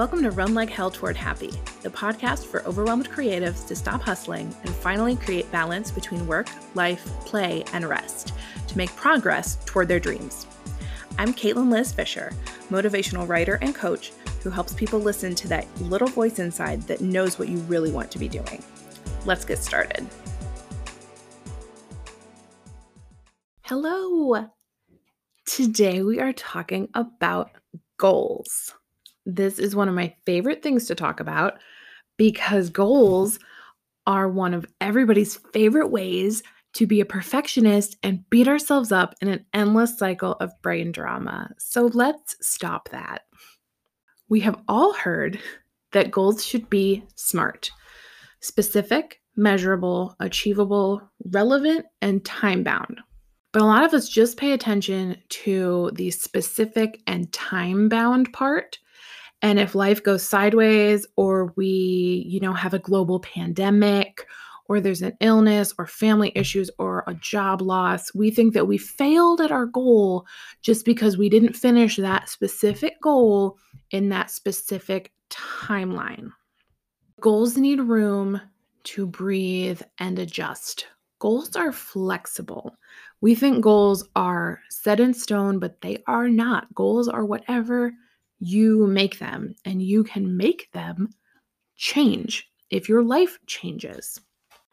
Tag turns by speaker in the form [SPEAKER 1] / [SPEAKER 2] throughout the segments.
[SPEAKER 1] Welcome to Run Like Hell Toward Happy, the podcast for overwhelmed creatives to stop hustling and finally create balance between work, life, play, and rest to make progress toward their dreams. I'm Caitlin Liz Fisher, motivational writer and coach who helps people listen to that little voice inside that knows what you really want to be doing. Let's get started. Hello. Today we are talking about goals. This is one of my favorite things to talk about because goals are one of everybody's favorite ways to be a perfectionist and beat ourselves up in an endless cycle of brain drama. So let's stop that. We have all heard that goals should be SMART specific, measurable, achievable, relevant, and time bound. But a lot of us just pay attention to the specific and time bound part and if life goes sideways or we, you know, have a global pandemic or there's an illness or family issues or a job loss, we think that we failed at our goal just because we didn't finish that specific goal in that specific timeline. Goals need room to breathe and adjust. Goals are flexible. We think goals are set in stone, but they are not. Goals are whatever you make them, and you can make them change if your life changes.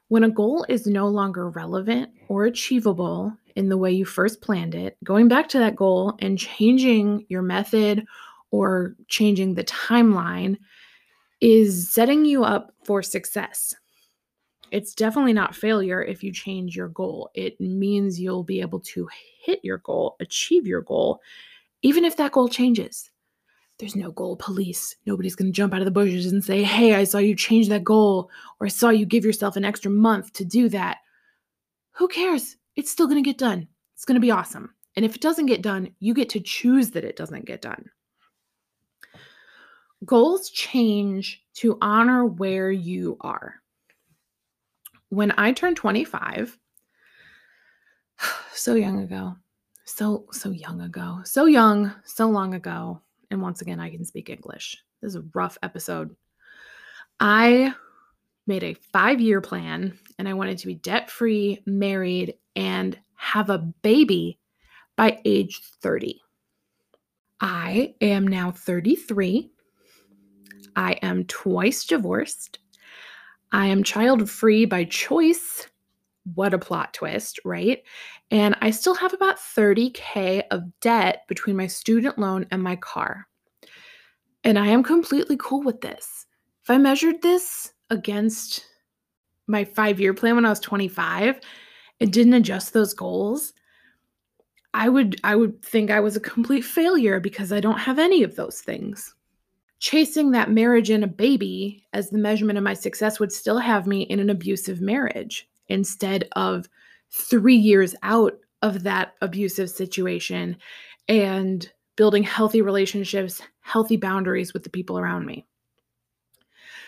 [SPEAKER 1] When a goal is no longer relevant or achievable in the way you first planned it, going back to that goal and changing your method or changing the timeline is setting you up for success. It's definitely not failure if you change your goal. It means you'll be able to hit your goal, achieve your goal, even if that goal changes there's no goal police. Nobody's going to jump out of the bushes and say, Hey, I saw you change that goal, or I saw you give yourself an extra month to do that. Who cares? It's still going to get done. It's going to be awesome. And if it doesn't get done, you get to choose that it doesn't get done. Goals change to honor where you are. When I turned 25, so young ago, so, so young ago, so young, so long ago, and once again, I can speak English. This is a rough episode. I made a five year plan and I wanted to be debt free, married, and have a baby by age 30. I am now 33. I am twice divorced. I am child free by choice. What a plot twist, right? And I still have about 30K of debt between my student loan and my car. And I am completely cool with this. If I measured this against my five year plan when I was 25 and didn't adjust those goals, I would I would think I was a complete failure because I don't have any of those things. Chasing that marriage and a baby as the measurement of my success would still have me in an abusive marriage instead of three years out of that abusive situation and building healthy relationships, healthy boundaries with the people around me.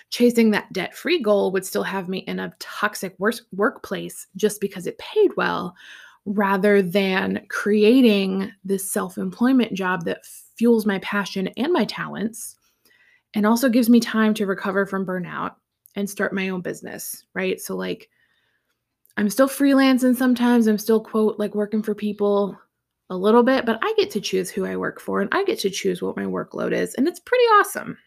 [SPEAKER 1] Chasing that debt free goal would still have me in a toxic work- workplace just because it paid well, rather than creating this self employment job that fuels my passion and my talents and also gives me time to recover from burnout and start my own business, right? So, like, I'm still freelancing sometimes. I'm still, quote, like working for people a little bit, but I get to choose who I work for and I get to choose what my workload is. And it's pretty awesome.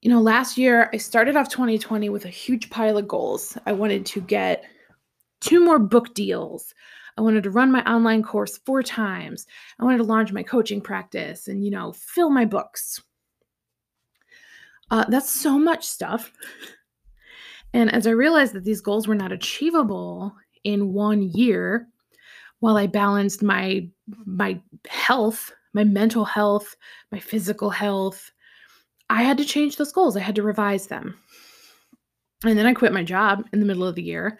[SPEAKER 1] You know, last year I started off 2020 with a huge pile of goals. I wanted to get two more book deals. I wanted to run my online course four times. I wanted to launch my coaching practice and, you know, fill my books. Uh, that's so much stuff. And as I realized that these goals were not achievable in one year, while I balanced my my health, my mental health, my physical health, I had to change those goals. I had to revise them. And then I quit my job in the middle of the year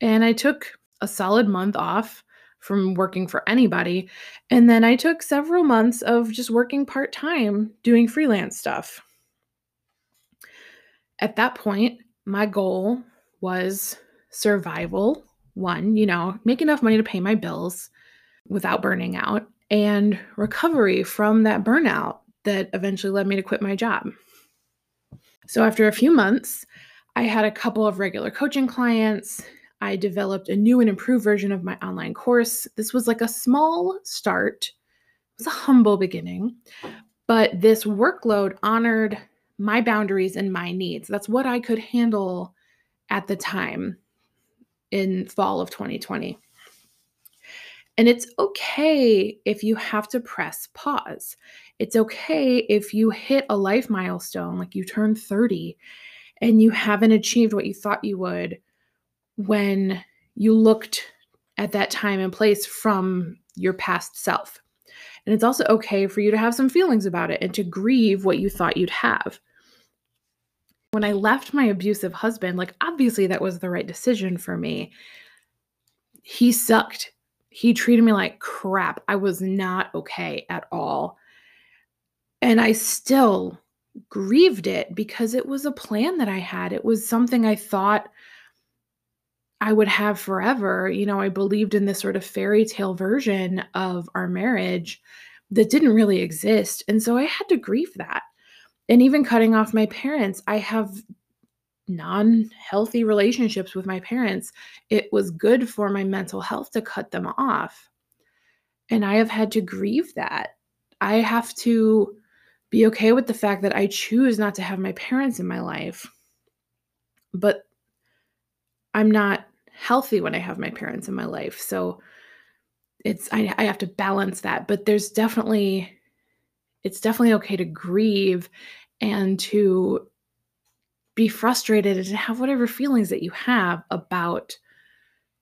[SPEAKER 1] and I took a solid month off from working for anybody. And then I took several months of just working part time doing freelance stuff. At that point, my goal was survival. One, you know, make enough money to pay my bills without burning out, and recovery from that burnout that eventually led me to quit my job. So after a few months, I had a couple of regular coaching clients. I developed a new and improved version of my online course. This was like a small start. It was a humble beginning, but this workload honored my boundaries and my needs. That's what I could handle at the time in fall of 2020. And it's okay if you have to press pause. It's okay if you hit a life milestone, like you turn 30 and you haven't achieved what you thought you would when you looked at that time and place from your past self. And it's also okay for you to have some feelings about it and to grieve what you thought you'd have. When I left my abusive husband, like obviously that was the right decision for me. He sucked he treated me like crap. I was not okay at all. And I still grieved it because it was a plan that I had. It was something I thought I would have forever. You know, I believed in this sort of fairy tale version of our marriage that didn't really exist. And so I had to grieve that. And even cutting off my parents, I have non healthy relationships with my parents, it was good for my mental health to cut them off. And I have had to grieve that. I have to be okay with the fact that I choose not to have my parents in my life. But I'm not healthy when I have my parents in my life. So it's I, I have to balance that. But there's definitely it's definitely okay to grieve and to be frustrated and to have whatever feelings that you have about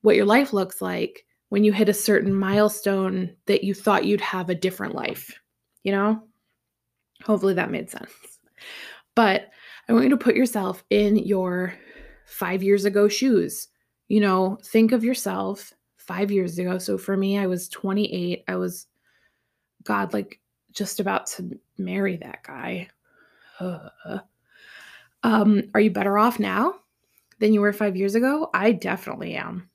[SPEAKER 1] what your life looks like when you hit a certain milestone that you thought you'd have a different life, you know? Hopefully that made sense. But I want you to put yourself in your five years ago shoes. You know, think of yourself five years ago. So for me, I was 28. I was, God, like just about to marry that guy. Um, are you better off now than you were five years ago? I definitely am.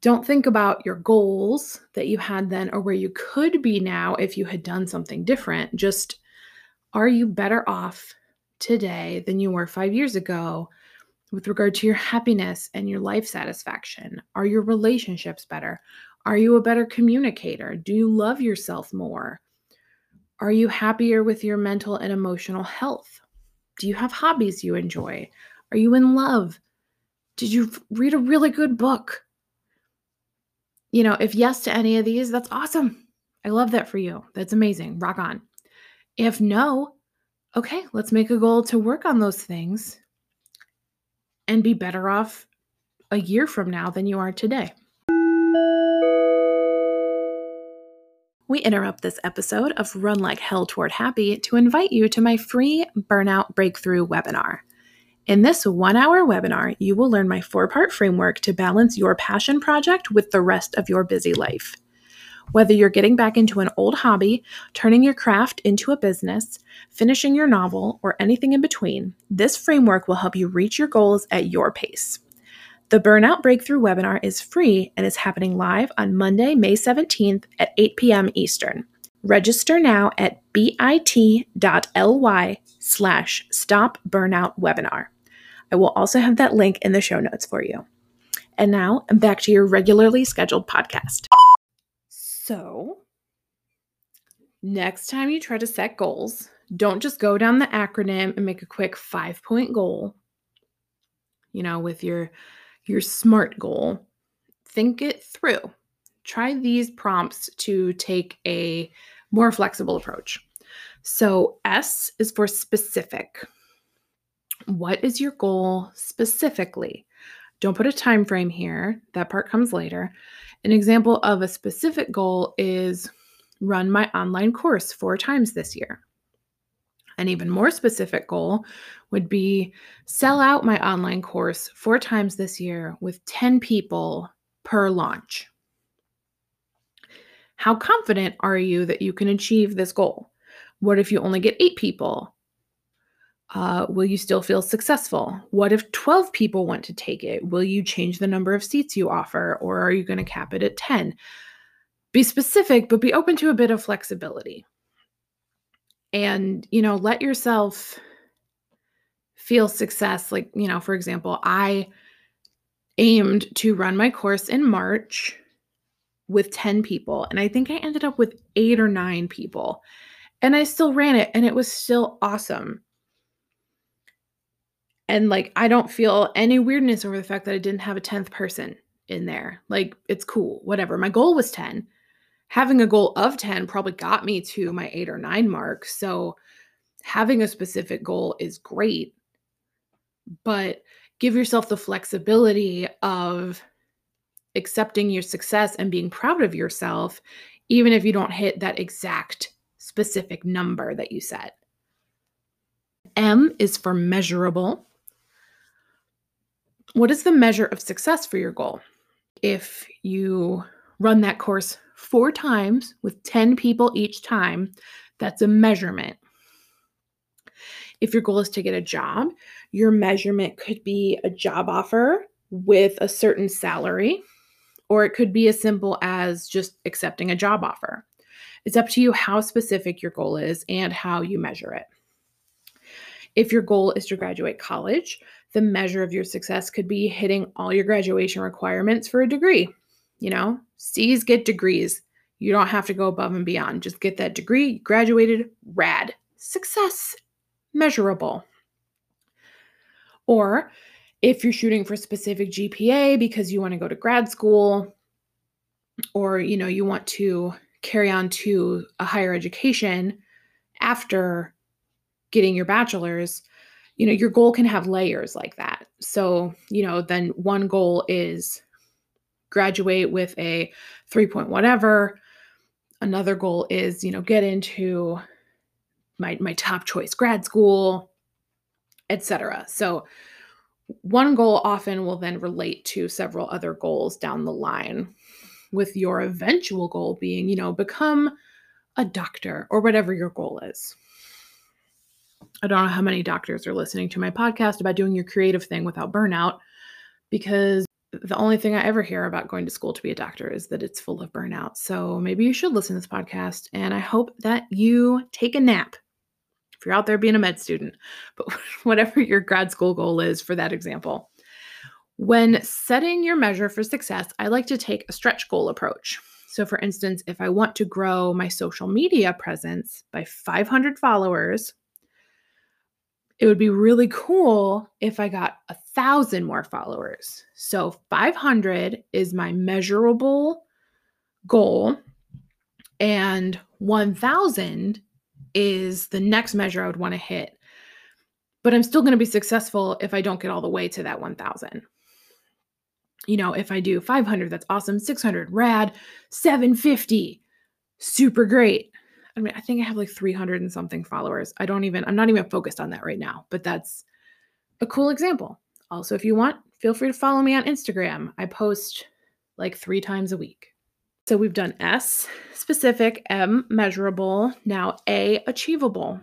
[SPEAKER 1] Don't think about your goals that you had then or where you could be now if you had done something different. Just are you better off today than you were five years ago with regard to your happiness and your life satisfaction? Are your relationships better? Are you a better communicator? Do you love yourself more? Are you happier with your mental and emotional health? Do you have hobbies you enjoy? Are you in love? Did you read a really good book? You know, if yes to any of these, that's awesome. I love that for you. That's amazing. Rock on. If no, okay, let's make a goal to work on those things and be better off a year from now than you are today. we interrupt this episode of Run Like Hell Toward Happy to invite you to my free Burnout Breakthrough webinar. In this one hour webinar, you will learn my four part framework to balance your passion project with the rest of your busy life. Whether you're getting back into an old hobby, turning your craft into a business, finishing your novel, or anything in between, this framework will help you reach your goals at your pace. The Burnout Breakthrough webinar is free and is happening live on Monday, May 17th at 8 p.m. Eastern. Register now at bit.ly slash stop burnout webinar. I will also have that link in the show notes for you. And now back to your regularly scheduled podcast. So, next time you try to set goals, don't just go down the acronym and make a quick five point goal, you know, with your your SMART goal, think it through. Try these prompts to take a more flexible approach. So, S is for specific. What is your goal specifically? Don't put a time frame here. That part comes later. An example of a specific goal is run my online course four times this year. An even more specific goal would be sell out my online course four times this year with 10 people per launch. How confident are you that you can achieve this goal? What if you only get eight people? Uh, will you still feel successful? What if 12 people want to take it? Will you change the number of seats you offer or are you going to cap it at 10? Be specific, but be open to a bit of flexibility. and, you know, let yourself feel success. Like, you know, for example, I aimed to run my course in March with 10 people, and I think I ended up with eight or nine people. And I still ran it, and it was still awesome. And like, I don't feel any weirdness over the fact that I didn't have a 10th person in there. Like, it's cool, whatever. My goal was 10. Having a goal of 10 probably got me to my eight or nine mark. So, having a specific goal is great, but give yourself the flexibility of accepting your success and being proud of yourself, even if you don't hit that exact specific number that you set. M is for measurable. What is the measure of success for your goal? If you run that course four times with 10 people each time, that's a measurement. If your goal is to get a job, your measurement could be a job offer with a certain salary, or it could be as simple as just accepting a job offer. It's up to you how specific your goal is and how you measure it. If your goal is to graduate college, the measure of your success could be hitting all your graduation requirements for a degree. You know, C's get degrees. You don't have to go above and beyond. Just get that degree, graduated, rad. Success, measurable. Or if you're shooting for specific GPA because you want to go to grad school or you know you want to carry on to a higher education after getting your bachelor's, you know, your goal can have layers like that. So, you know, then one goal is graduate with a 3 point whatever. Another goal is, you know, get into my my top choice grad school, etc. So, one goal often will then relate to several other goals down the line with your eventual goal being, you know, become a doctor or whatever your goal is. I don't know how many doctors are listening to my podcast about doing your creative thing without burnout because the only thing I ever hear about going to school to be a doctor is that it's full of burnout. So maybe you should listen to this podcast. And I hope that you take a nap if you're out there being a med student, but whatever your grad school goal is for that example. When setting your measure for success, I like to take a stretch goal approach. So, for instance, if I want to grow my social media presence by 500 followers, it would be really cool if I got a thousand more followers. So, 500 is my measurable goal, and 1000 is the next measure I would want to hit. But I'm still going to be successful if I don't get all the way to that 1000 you know, if I do 500, that's awesome. 600, rad. 750, super great. I mean, I think I have like 300 and something followers. I don't even, I'm not even focused on that right now, but that's a cool example. Also, if you want, feel free to follow me on Instagram. I post like three times a week. So we've done S, specific, M, measurable, now A, achievable.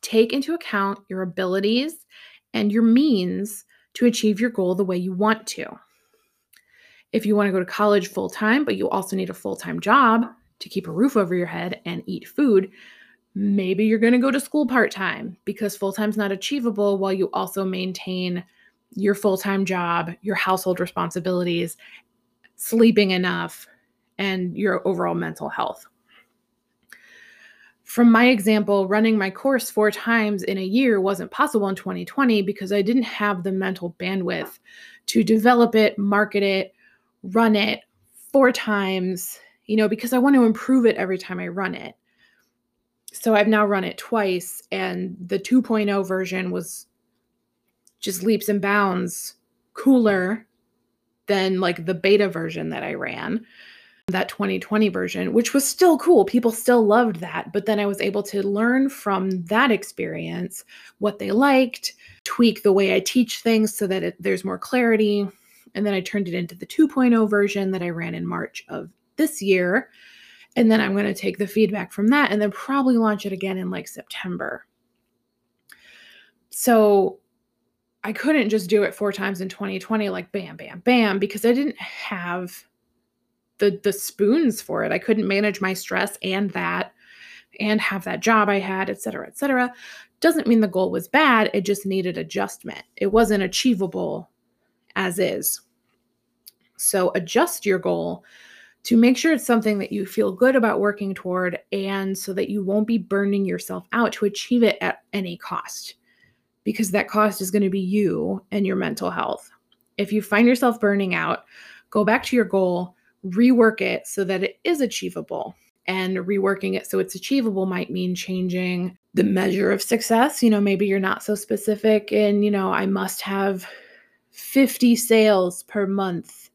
[SPEAKER 1] Take into account your abilities and your means to achieve your goal the way you want to. If you want to go to college full time, but you also need a full time job to keep a roof over your head and eat food, maybe you're going to go to school part time because full time is not achievable while you also maintain your full time job, your household responsibilities, sleeping enough, and your overall mental health. From my example, running my course four times in a year wasn't possible in 2020 because I didn't have the mental bandwidth to develop it, market it, run it four times, you know, because I want to improve it every time I run it. So I've now run it twice, and the 2.0 version was just leaps and bounds cooler than like the beta version that I ran that 2020 version, which was still cool. People still loved that. But then I was able to learn from that experience what they liked, tweak the way I teach things so that it, there's more clarity. And then I turned it into the 2.0 version that I ran in March of this year. And then I'm going to take the feedback from that and then probably launch it again in like September. So I couldn't just do it four times in 2020, like bam, bam, bam, because I didn't have the the spoons for it. I couldn't manage my stress and that and have that job I had, et cetera, et cetera. Doesn't mean the goal was bad. It just needed adjustment. It wasn't achievable as is. So adjust your goal to make sure it's something that you feel good about working toward and so that you won't be burning yourself out to achieve it at any cost because that cost is going to be you and your mental health. If you find yourself burning out, go back to your goal, rework it so that it is achievable. And reworking it so it's achievable might mean changing the measure of success. You know, maybe you're not so specific and, you know, I must have 50 sales per month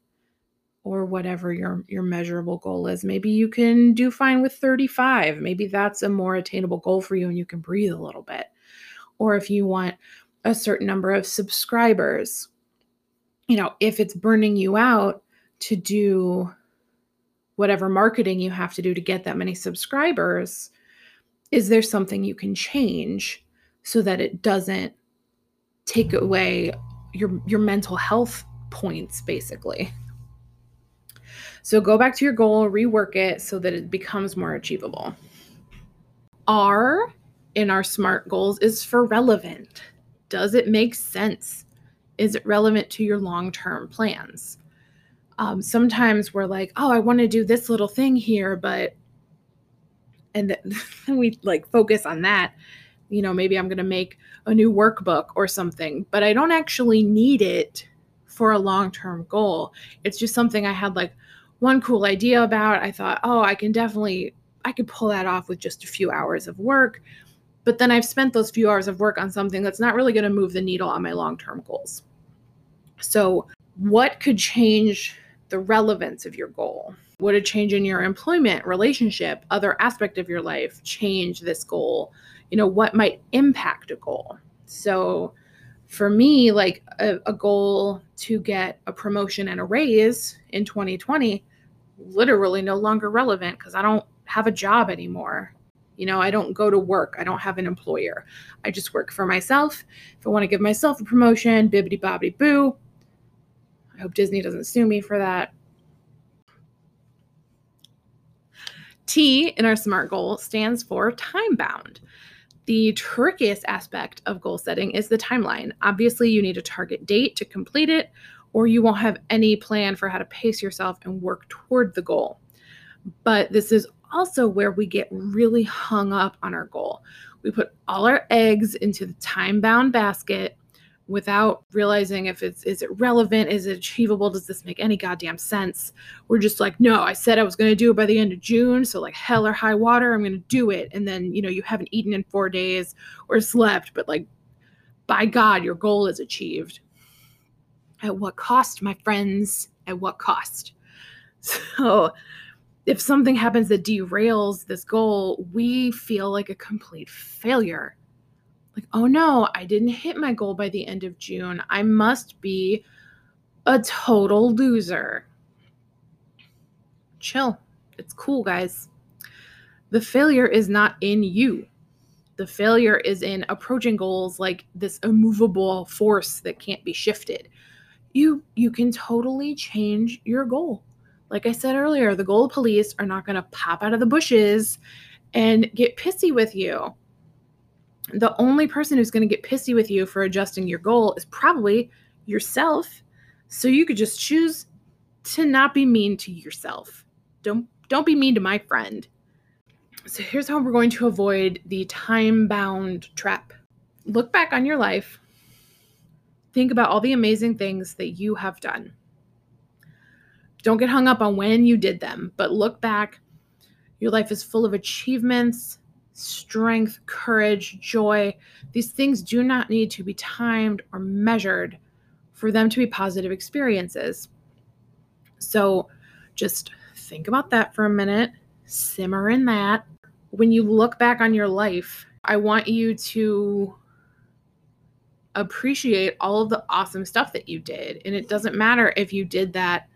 [SPEAKER 1] or whatever your your measurable goal is. Maybe you can do fine with 35. Maybe that's a more attainable goal for you and you can breathe a little bit. Or if you want a certain number of subscribers, you know, if it's burning you out to do whatever marketing you have to do to get that many subscribers, is there something you can change so that it doesn't take away your your mental health points basically? So go back to your goal, rework it so that it becomes more achievable. R in our SMART goals is for relevant. Does it make sense? Is it relevant to your long term plans? Um, sometimes we're like, oh, I want to do this little thing here, but, and then we like focus on that. You know, maybe I'm going to make a new workbook or something, but I don't actually need it for a long term goal. It's just something I had like one cool idea about. I thought, oh, I can definitely, I could pull that off with just a few hours of work. But then I've spent those few hours of work on something that's not really going to move the needle on my long term goals. So, what could change the relevance of your goal? Would a change in your employment, relationship, other aspect of your life change this goal? You know, what might impact a goal? So, for me, like a, a goal to get a promotion and a raise in 2020, literally no longer relevant because I don't have a job anymore. You know, I don't go to work. I don't have an employer. I just work for myself. If I want to give myself a promotion, bibbity bobbity boo. I hope Disney doesn't sue me for that. T in our SMART goal stands for time bound. The trickiest aspect of goal setting is the timeline. Obviously, you need a target date to complete it, or you won't have any plan for how to pace yourself and work toward the goal. But this is also where we get really hung up on our goal. We put all our eggs into the time bound basket without realizing if it's is it relevant is it achievable does this make any goddamn sense? We're just like no i said i was going to do it by the end of june so like hell or high water i'm going to do it. And then you know you haven't eaten in four days or slept but like by god your goal is achieved. At what cost my friends? At what cost? So if something happens that derails this goal, we feel like a complete failure. Like, oh no, I didn't hit my goal by the end of June. I must be a total loser. Chill. It's cool, guys. The failure is not in you. The failure is in approaching goals like this immovable force that can't be shifted. You you can totally change your goal like I said earlier, the gold police are not going to pop out of the bushes and get pissy with you. The only person who's going to get pissy with you for adjusting your goal is probably yourself. So you could just choose to not be mean to yourself. Don't don't be mean to my friend. So here's how we're going to avoid the time-bound trap. Look back on your life. Think about all the amazing things that you have done don't get hung up on when you did them, but look back. Your life is full of achievements, strength, courage, joy. These things do not need to be timed or measured for them to be positive experiences. So just think about that for a minute, simmer in that. When you look back on your life, I want you to appreciate all of the awesome stuff that you did. And it doesn't matter if you did that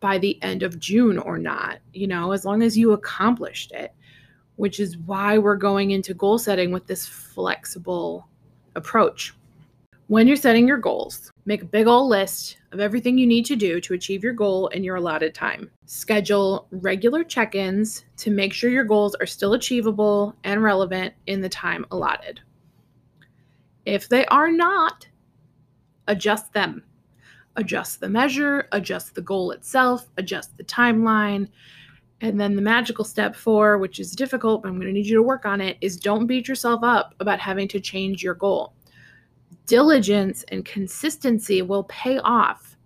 [SPEAKER 1] by the end of June or not, you know, as long as you accomplished it, which is why we're going into goal setting with this flexible approach. When you're setting your goals, Make a big old list of everything you need to do to achieve your goal in your allotted time. Schedule regular check ins to make sure your goals are still achievable and relevant in the time allotted. If they are not, adjust them. Adjust the measure, adjust the goal itself, adjust the timeline. And then the magical step four, which is difficult, but I'm going to need you to work on it, is don't beat yourself up about having to change your goal diligence and consistency will pay off.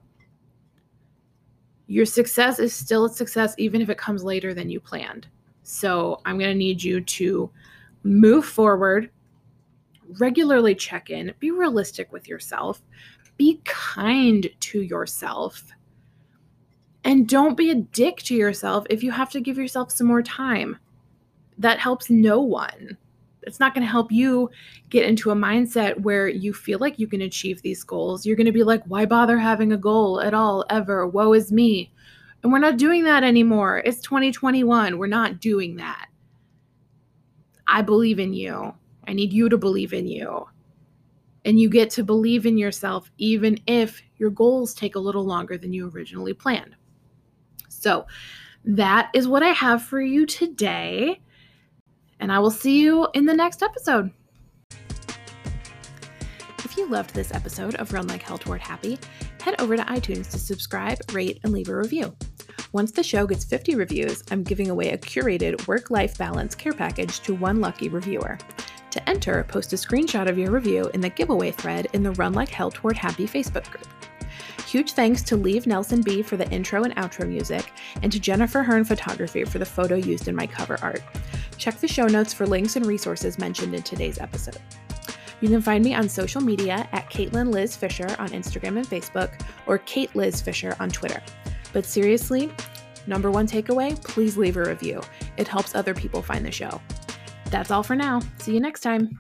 [SPEAKER 1] Your success is still a success, even if it comes later than you planned. So, I'm going to need you to move forward, regularly check in, be realistic with yourself, be kind to yourself, and don't be a dick to yourself if you have to give yourself some more time. That helps no one it's not going to help you get into a mindset where you feel like you can achieve these goals. You're going to be like, why bother having a goal at all, ever? Woe is me. And we're not doing that anymore. It's 2021. We're not doing that. I believe in you. I need you to believe in you. And you get to believe in yourself, even if your goals take a little longer than you originally planned. So, that is what I have for you today and I will see you in the next episode. If you loved this episode of Run Like Hell Toward Happy, head over to iTunes to subscribe, rate, and leave a review. Once the show gets 50 reviews, I'm giving away a curated work life balance care package to one lucky reviewer. To enter, post a screenshot of your review in the giveaway thread in the Run Like Hell Toward Happy Facebook group. Huge thanks to Leave Nelson B for the intro and outro music, and to Jennifer Hearn Photography for the photo used in my cover art. Check the show notes for links and resources mentioned in today's episode. You can find me on social media at Caitlin Liz Fisher on Instagram and Facebook, or Kate Liz Fisher on Twitter. But seriously, number one takeaway please leave a review. It helps other people find the show. That's all for now. See you next time.